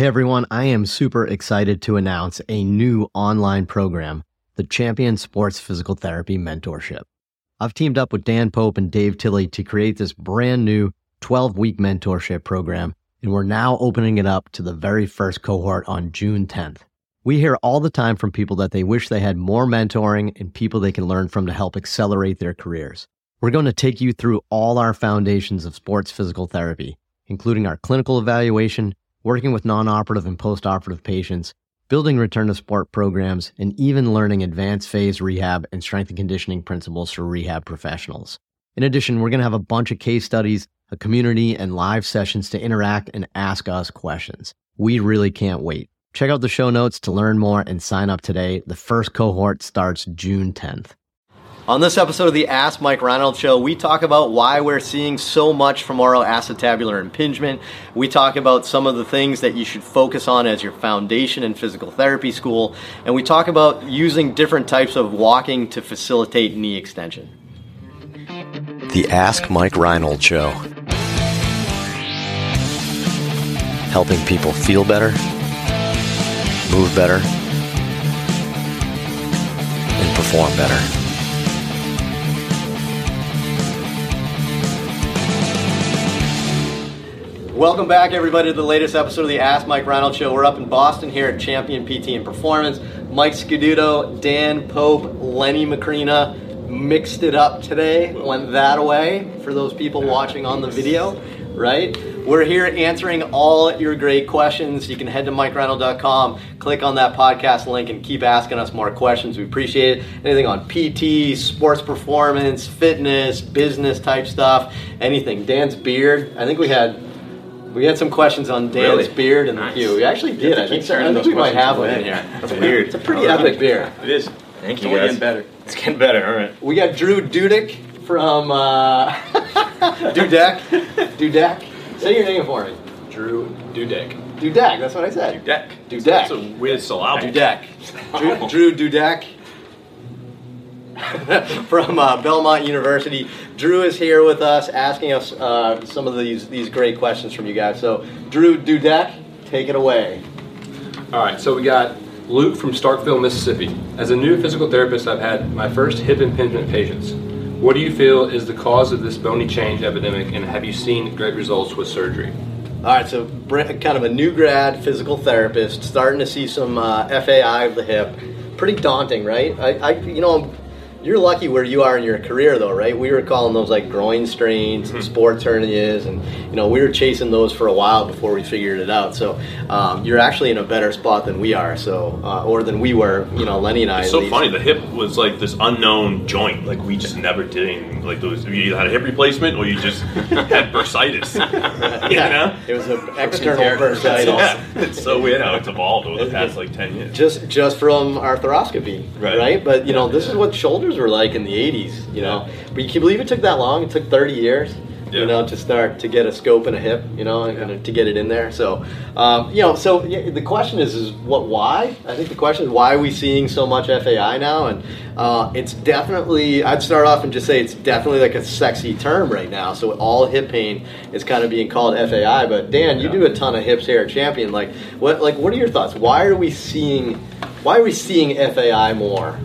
Hey everyone, I am super excited to announce a new online program, the Champion Sports Physical Therapy Mentorship. I've teamed up with Dan Pope and Dave Tilley to create this brand new 12 week mentorship program, and we're now opening it up to the very first cohort on June 10th. We hear all the time from people that they wish they had more mentoring and people they can learn from to help accelerate their careers. We're going to take you through all our foundations of sports physical therapy, including our clinical evaluation, working with non operative and post operative patients, building return to sport programs, and even learning advanced phase rehab and strength and conditioning principles for rehab professionals. In addition, we're going to have a bunch of case studies, a community, and live sessions to interact and ask us questions. We really can't wait. Check out the show notes to learn more and sign up today. The first cohort starts June 10th. On this episode of the Ask Mike Reinold Show, we talk about why we're seeing so much femoral acetabular impingement. We talk about some of the things that you should focus on as your foundation in physical therapy school. And we talk about using different types of walking to facilitate knee extension. The Ask Mike Reinold Show. Helping people feel better move better, and perform better. Welcome back, everybody, to the latest episode of the Ask Mike Reinold Show. We're up in Boston here at Champion PT and Performance. Mike Scaduto, Dan Pope, Lenny Macrina mixed it up today, went that away for those people watching on the video, right? We're here answering all your great questions. You can head to MikeReinold.com, click on that podcast link, and keep asking us more questions. We appreciate it. Anything on PT, sports performance, fitness, business type stuff, anything. Dan's beard. I think we had we had some questions on Dan's Really? beard in Nice. the queue. We actually did. I think, I think we might have one in here. That's weird. It's a pretty epic beard. It is. Thank It's you only guys. getting better. It's getting better. All right. We got Drew Dudek from uh, Dudek. Dudek. Say your name for me. Drew Dudek. Dudek. That's what I said. Dudek. Dudek. That's a weird syllable. Dudek. Drew, Drew Dudek from uh, Belmont University. Drew is here with us, asking us uh, some of these these great questions from you guys. So, Drew Dudek, take it away. All right, so we got Luke from Starkville, Mississippi. As a new physical therapist, I've had my first hip impingement patients. What do you feel is the cause of this bony change epidemic, and have you seen great results with surgery? All right, so kind of a new grad physical therapist, starting to see some uh, FAI of the hip. Pretty daunting, right? I, I, you know, you're lucky where you are in your career, though, right? We were calling those like groin strains and sports hernias, and you know, we were chasing those for a while before we figured it out. So um, you're actually in a better spot than we are, so uh, or than we were. You know, Lenny and I. It's so least. funny. The hip was like this unknown joint. Like we just never did anything. Like those, you either had a hip replacement or you just had bursitis. you know? It was an external bursitis. Yeah, it's so weird how it's evolved over the past like ten years. just just from arthroscopy, right? Right. But you know, this is what were like in the '80s. You know, but you can believe it took that long. It took 30 years. You know, to start to get a scope and a hip, you know, and, and to get it in there. So, um, you know, so yeah, the question is, is what? Why? I think the question is why are we seeing so much FAI now? And uh, it's definitely. I'd start off and just say it's definitely like a sexy term right now. So all hip pain is kind of being called FAI. But Dan, you do a ton of hips here at Champion. Like, what? Like, what are your thoughts? Why are we seeing? Why are we seeing FAI more?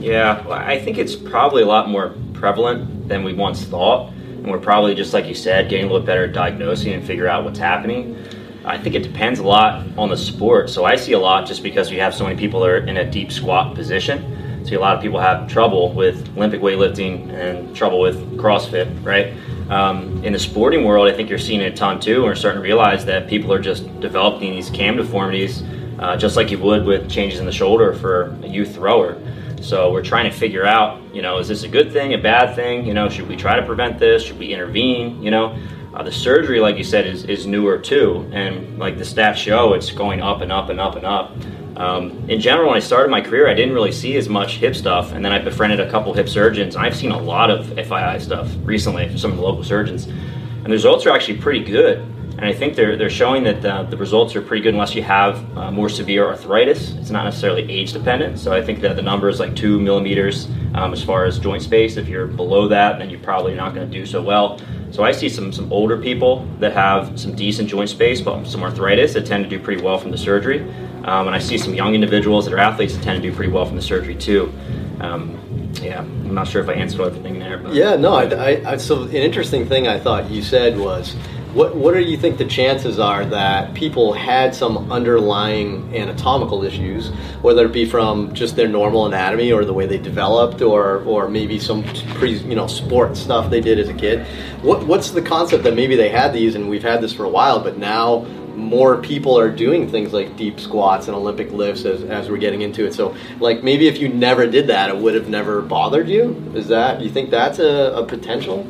Yeah, well, I think it's probably a lot more prevalent than we once thought, and we're probably just like you said, getting a little better at diagnosing and figure out what's happening. I think it depends a lot on the sport. So I see a lot just because we have so many people that are in a deep squat position. See a lot of people have trouble with Olympic weightlifting and trouble with CrossFit, right? Um, in the sporting world, I think you're seeing it a ton too. And we're starting to realize that people are just developing these cam deformities, uh, just like you would with changes in the shoulder for a youth thrower. So we're trying to figure out, you know, is this a good thing, a bad thing? You know, should we try to prevent this? Should we intervene? You know, uh, the surgery, like you said, is, is newer too, and like the stats show, it's going up and up and up and up. Um, in general, when I started my career, I didn't really see as much hip stuff, and then I befriended a couple hip surgeons, I've seen a lot of FAI stuff recently from some of the local surgeons, and the results are actually pretty good. And I think they're, they're showing that the, the results are pretty good unless you have uh, more severe arthritis. It's not necessarily age dependent. So I think that the number is like two millimeters um, as far as joint space. If you're below that, then you're probably not going to do so well. So I see some some older people that have some decent joint space, but some arthritis that tend to do pretty well from the surgery. Um, and I see some young individuals that are athletes that tend to do pretty well from the surgery too. Um, yeah, I'm not sure if I answered everything there. But Yeah, no. I, I, I, so an interesting thing I thought you said was, what what do you think the chances are that people had some underlying anatomical issues, whether it be from just their normal anatomy or the way they developed, or or maybe some pre you know sport stuff they did as a kid? What what's the concept that maybe they had these and we've had this for a while, but now more people are doing things like deep squats and Olympic lifts as, as we're getting into it. So, like, maybe if you never did that, it would have never bothered you. Is that, you think that's a, a potential?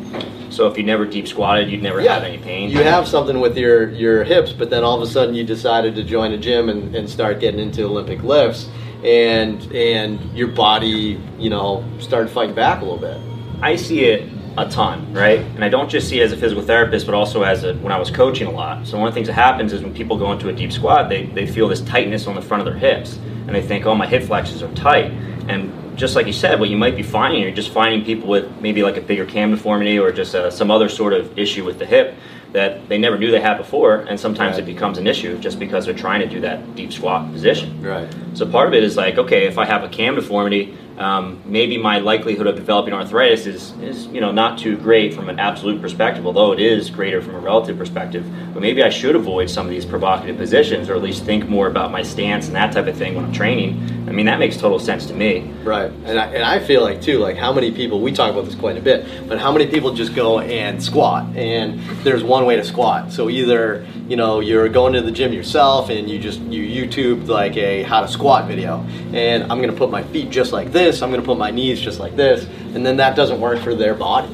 So if you never deep squatted, you'd never have any pain. You have something with your, your hips, but then all of a sudden you decided to join a gym and, and start getting into Olympic lifts, and and your body, you know, started fighting back a little bit. I see it a ton, right? And I don't just see it as a physical therapist, but also as a, when I was coaching a lot. So one of the things that happens is when people go into a deep squat, they, they feel this tightness on the front of their hips, and they think, oh, my hip flexors are tight. And just like you said, what you might be finding, you're just finding people with maybe like a bigger cam deformity or just uh, some other sort of issue with the hip that they never knew they had before, and sometimes Right. it becomes an issue just because they're trying to do that deep squat position. Right. So part of it is like, okay, if I have a cam deformity, um, maybe my likelihood of developing arthritis is, is, you know, not too great from an absolute perspective, although it is greater from a relative perspective. But maybe I should avoid some of these provocative positions, or at least think more about my stance and that type of thing when I'm training. I mean, that makes total sense to me. Right, and I, and I feel like too, like how many people we talk about this quite a bit, but how many people just go and squat, and there's one way to squat. So either you know you're going to the gym yourself, and you just you YouTube like a how to squat video, and I'm gonna put my feet just like this, I'm gonna put my knees just like this, and then that doesn't work for their body.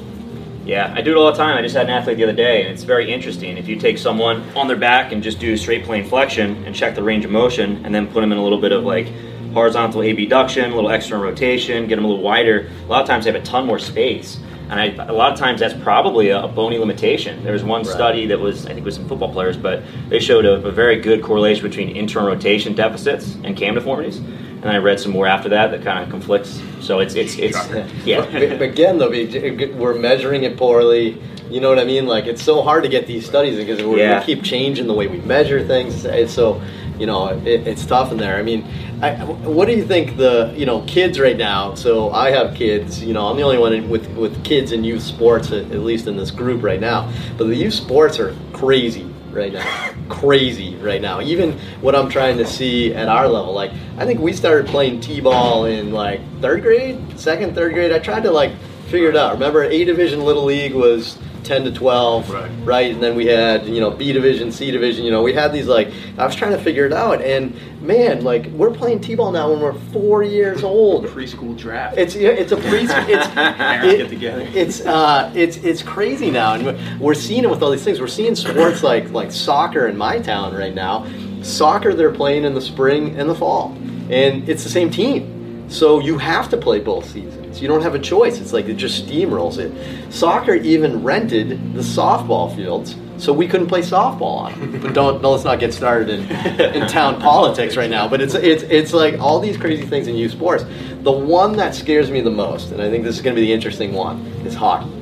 Yeah, I do it all the time. I just had an athlete the other day, and it's very interesting. If you take someone on their back and just do straight plane flexion and check the range of motion, and then put them in a little bit of like horizontal abduction, a little external rotation, get them a little wider, a lot of times they have a ton more space. And I, a lot of times that's probably a, a bony limitation. There was one Right. study that was, I think it was some football players, but they showed a, a very good correlation between internal rotation deficits and cam deformities. And I read some more after that that kind of conflicts. So it's, it's, it's, yeah. But, but again, though, we- we're measuring it poorly. You know what I mean? Like it's so hard to get these studies because we, Yeah. we keep changing the way we measure things. It's so you know it, it's tough in there. I mean, I, what do you think the you know kids right now? So I have kids. You know, I'm the only one in, with with kids in youth sports at, at least in this group right now. But the youth sports are crazy right now. crazy right now. Even what I'm trying to see at our level, like I think we started playing t-ball in like third grade, second, third grade. I tried to like figure it out. Remember, A division little league was 10 to 12, Right. And then we had you know B division, C division. You know, we had these like I was trying to figure it out, and man, like we're playing t-ball now when we're four years old. preschool draft. It's yeah, it's a preschool, it's Parents it- get together. It's uh it's it's crazy now, and we're- we're seeing it with all these things. We're seeing sports like like soccer in my town right now. Soccer they're playing in the spring and the fall, and it's the same team. So you have to play both seasons. You don't have a choice. It's like it just steamrolls it. Soccer even rented the softball fields. So we couldn't play softball on them. But don't, no, let's not get started in, in town politics right now. But it's it's it's like all these crazy things in youth sports. The one that scares me the most, and I think this is going to be the interesting one, is hockey.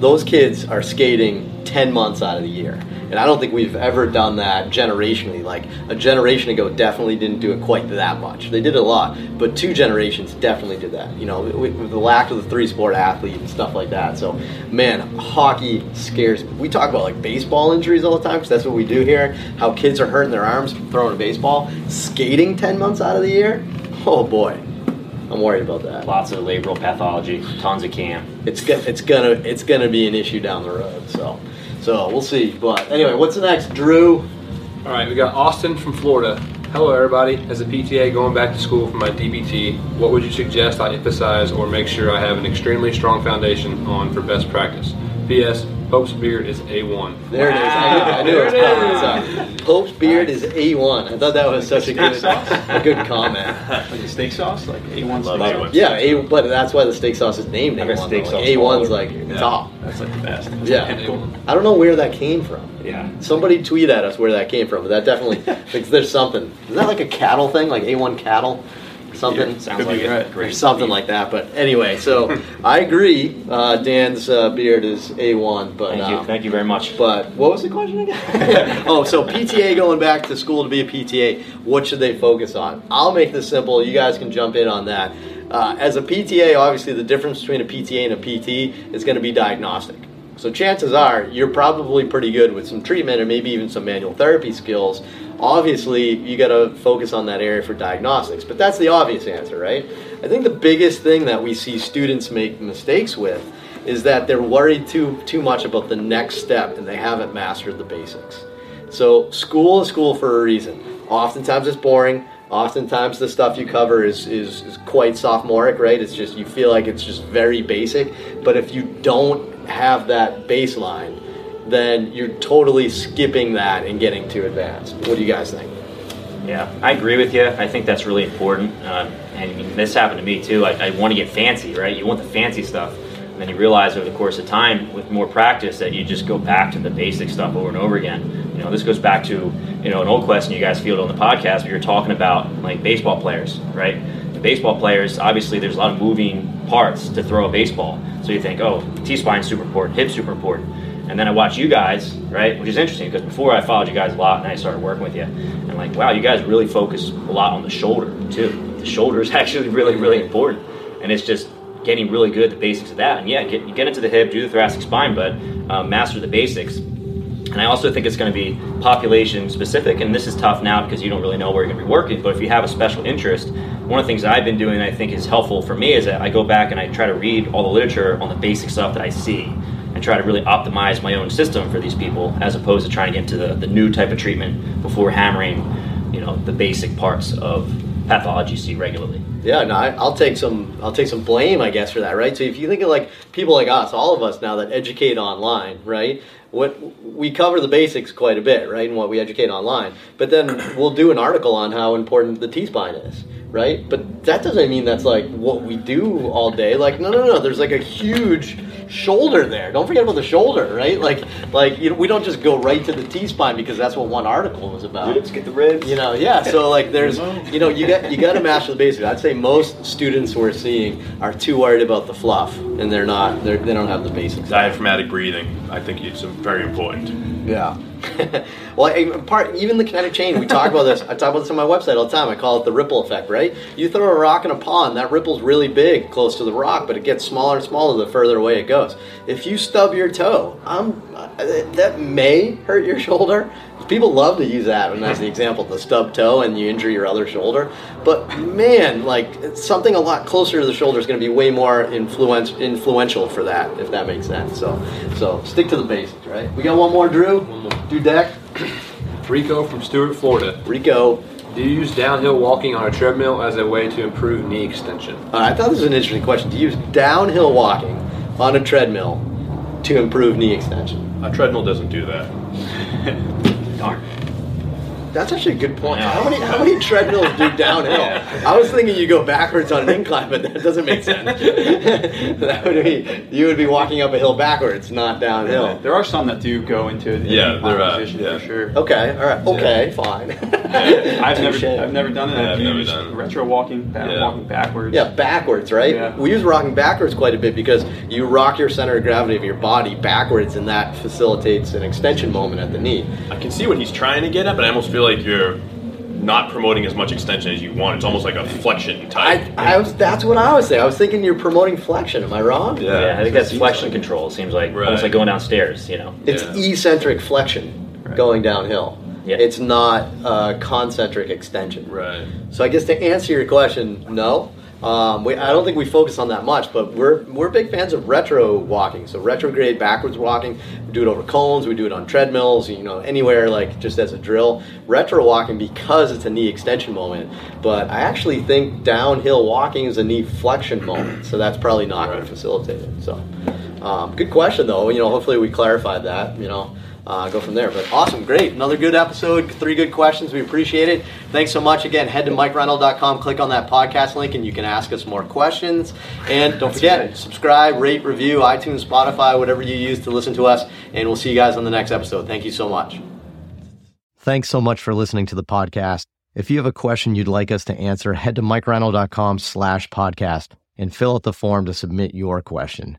Those kids are skating 10 months out of the year. And I don't think we've ever done that generationally. Like a generation ago definitely didn't do it quite that much. They did a lot, but two generations definitely did that. You know, with, the lack of the three sport athlete and stuff like that. So, man, hockey scares me. We talk about like baseball injuries all the time because that's what we do here. How kids are hurting their arms throwing a baseball. Skating 10 months out of the year? Oh boy. I'm worried about that. Lots of labral pathology, tons of cam. It's go- it's gonna it's gonna be an issue down the road. So so we'll see. But anyway, what's next, Drew? All right, we got Austin from Florida. Hello, everybody. As a PTA going back to school for my DPT, what would you suggest I emphasize or make sure I have an extremely strong foundation on for best practice? P.S. Pope's beard is A1. There it is. I knew, I knew it was coming. So, Pope's beard is A1. I thought that was such a good a good comment. like a steak sauce, like A1 steak sauce. Yeah, A, but that's why the steak sauce is named A1. steak though. sauce Like, A1's like Yeah, top. That's like the best. That's Yeah. pinnacle. I don't know where that came from. Yeah. Somebody tweet at us where that came from, but that definitely thinks there's something. Isn't that like a cattle thing, like A1 cattle? Something. Yeah, sounds like it. right. Great. or something like that. But anyway, so I agree. Uh, Dan's uh, beard is a one, but Thank you. um, Thank you very much. But what was the question again? oh, so PTA going back to school to be a PTA, what should they focus on? I'll make this simple. You guys can jump in on that. Uh, as a PTA, obviously the difference between a PTA and a PT is going to be diagnostic. So chances are you're probably pretty good with some treatment and maybe even some manual therapy skills. Obviously, you got to focus on that area for diagnostics, but that's the obvious answer, right? I think the biggest thing that we see students make mistakes with is that they're worried too too much about the next step and they haven't mastered the basics. So school is school for a reason. Oftentimes it's boring. Oftentimes the stuff you cover is, is, is quite sophomoric, right? It's just you feel like it's just very basic. But if you don't have that baseline, then you're totally skipping that and getting too advanced. What do you guys think? Yeah, I agree with you. I think that's really important. Um, and this happened to me too. I, I want to get fancy, right? You want the fancy stuff. And then you realize over the course of time, with more practice, that you just go back to the basic stuff over and over again. You know, this goes back to you know an old question you guys fielded on the podcast where you're talking about like baseball players, right? The baseball players, obviously, there's a lot of moving parts to throw a baseball. So you think, oh, T spine super important, hip super important. And then I watch you guys, right? Which is interesting because before I followed you guys a lot and I started working with you. And like, wow, you guys really focus a lot on the shoulder too. The shoulder is actually really, really important. And it's just getting really good at the basics of that. And yeah, get, get into the hip, do the thoracic spine, but um, master the basics. And I also think it's going to be population specific. And this is tough now because you don't really know where you're going to be working. But if you have a special interest, one of the things I've been doing I think is helpful for me is that I go back and I try to read all the literature on the basic stuff that I see try to really optimize my own system for these people as opposed to trying to get into the, the new type of treatment before hammering you know the basic parts of pathology you see regularly Yeah, no, I, I'll take some. I'll take some blame, I guess, for that, right? So if you think of like people like us, all of us now that educate online, right? What we cover the basics quite a bit, right? And what we educate online, but then we'll do an article on how important the T spine is, right? But that doesn't mean that's like what we do all day. Like, no, no, no. There's like a huge shoulder there. Don't forget about the shoulder, right? Like, like you know, we don't just go right to the T spine because that's what one article was about. Ribs, get the ribs. You know, yeah. So like, there's, you know, you got you got to master the basics. I'd say most students we're seeing are too worried about the fluff, and they're not. They're, they don't have the basics. Diaphragmatic breathing, I think it's very important. Yeah. well, part even the kinetic chain. We talk about this. I talk about this on my website all the time. I call it the ripple effect. Right? You throw a rock in a pond, that ripple's really big close to the rock, but it gets smaller and smaller the further away it goes. If you stub your toe, um, that may hurt your shoulder. People love to use that and as the example, the stub toe, and you injure your other shoulder. But man, like something a lot closer to the shoulder is going to be way more influence, influential for that, if that makes sense. So, so stick to the basics, right? We got one more, Drew. One more. Dudek. Rico from Stewart, Florida. Rico. Do you use downhill walking on a treadmill as a way to improve knee extension? Uh, I thought this was an interesting question. Do you use downhill walking on a treadmill to improve knee extension? A treadmill doesn't do that. darn That's actually a good point. Yeah. How many how many treadmills do downhill? I was thinking you go backwards on an incline, but that doesn't make sense. that would be you would be walking up a hill backwards, not downhill. There are some that do go into the Yeah, incline they're, uh, position yeah. for sure. Okay, all right, okay, fine. I've never, Touche. I've never done it. Yeah, I've I've never used done retro walking, ba- Yeah. walking backwards. Yeah, backwards, right? Yeah. We use rocking backwards quite a bit because you rock your center of gravity of your body backwards, and that facilitates an extension moment at the knee. I can see what he's trying to get at, but I almost feel like you're not promoting as much extension as you want. It's almost like a flexion type. I was that's what I was saying. I was thinking you're promoting flexion. Am I wrong? Yeah. yeah, I think that's flexion like- control. It seems like Right. almost like going downstairs. You know. It's Yeah. eccentric flexion going downhill. Yeah. It's not uh, concentric extension. Right. So I guess to answer your question, no. Um, we, I don't think we focus on that much, but we're we're big fans of retro walking. So retrograde backwards walking. We do it over cones. We do it on treadmills. You know, anywhere like just as a drill. Retro walking because it's a knee extension moment. But I actually think downhill walking is a knee flexion moment. So that's probably not going to facilitate it. So um, good question though. You know, hopefully we clarified that. You know uh, go from there. But awesome, great. Another good episode, three good questions. We appreciate it. Thanks so much. Again, head to MikeReinolds.com, click on that podcast link, and you can ask us more questions. And don't forget, subscribe, rate, review, iTunes, Spotify, whatever you use to listen to us. And we'll see you guys on the next episode. Thank you so much. Thanks so much for listening to the podcast. If you have a question you'd like us to answer, head to mikereinold.com slash podcast and fill out the form to submit your question.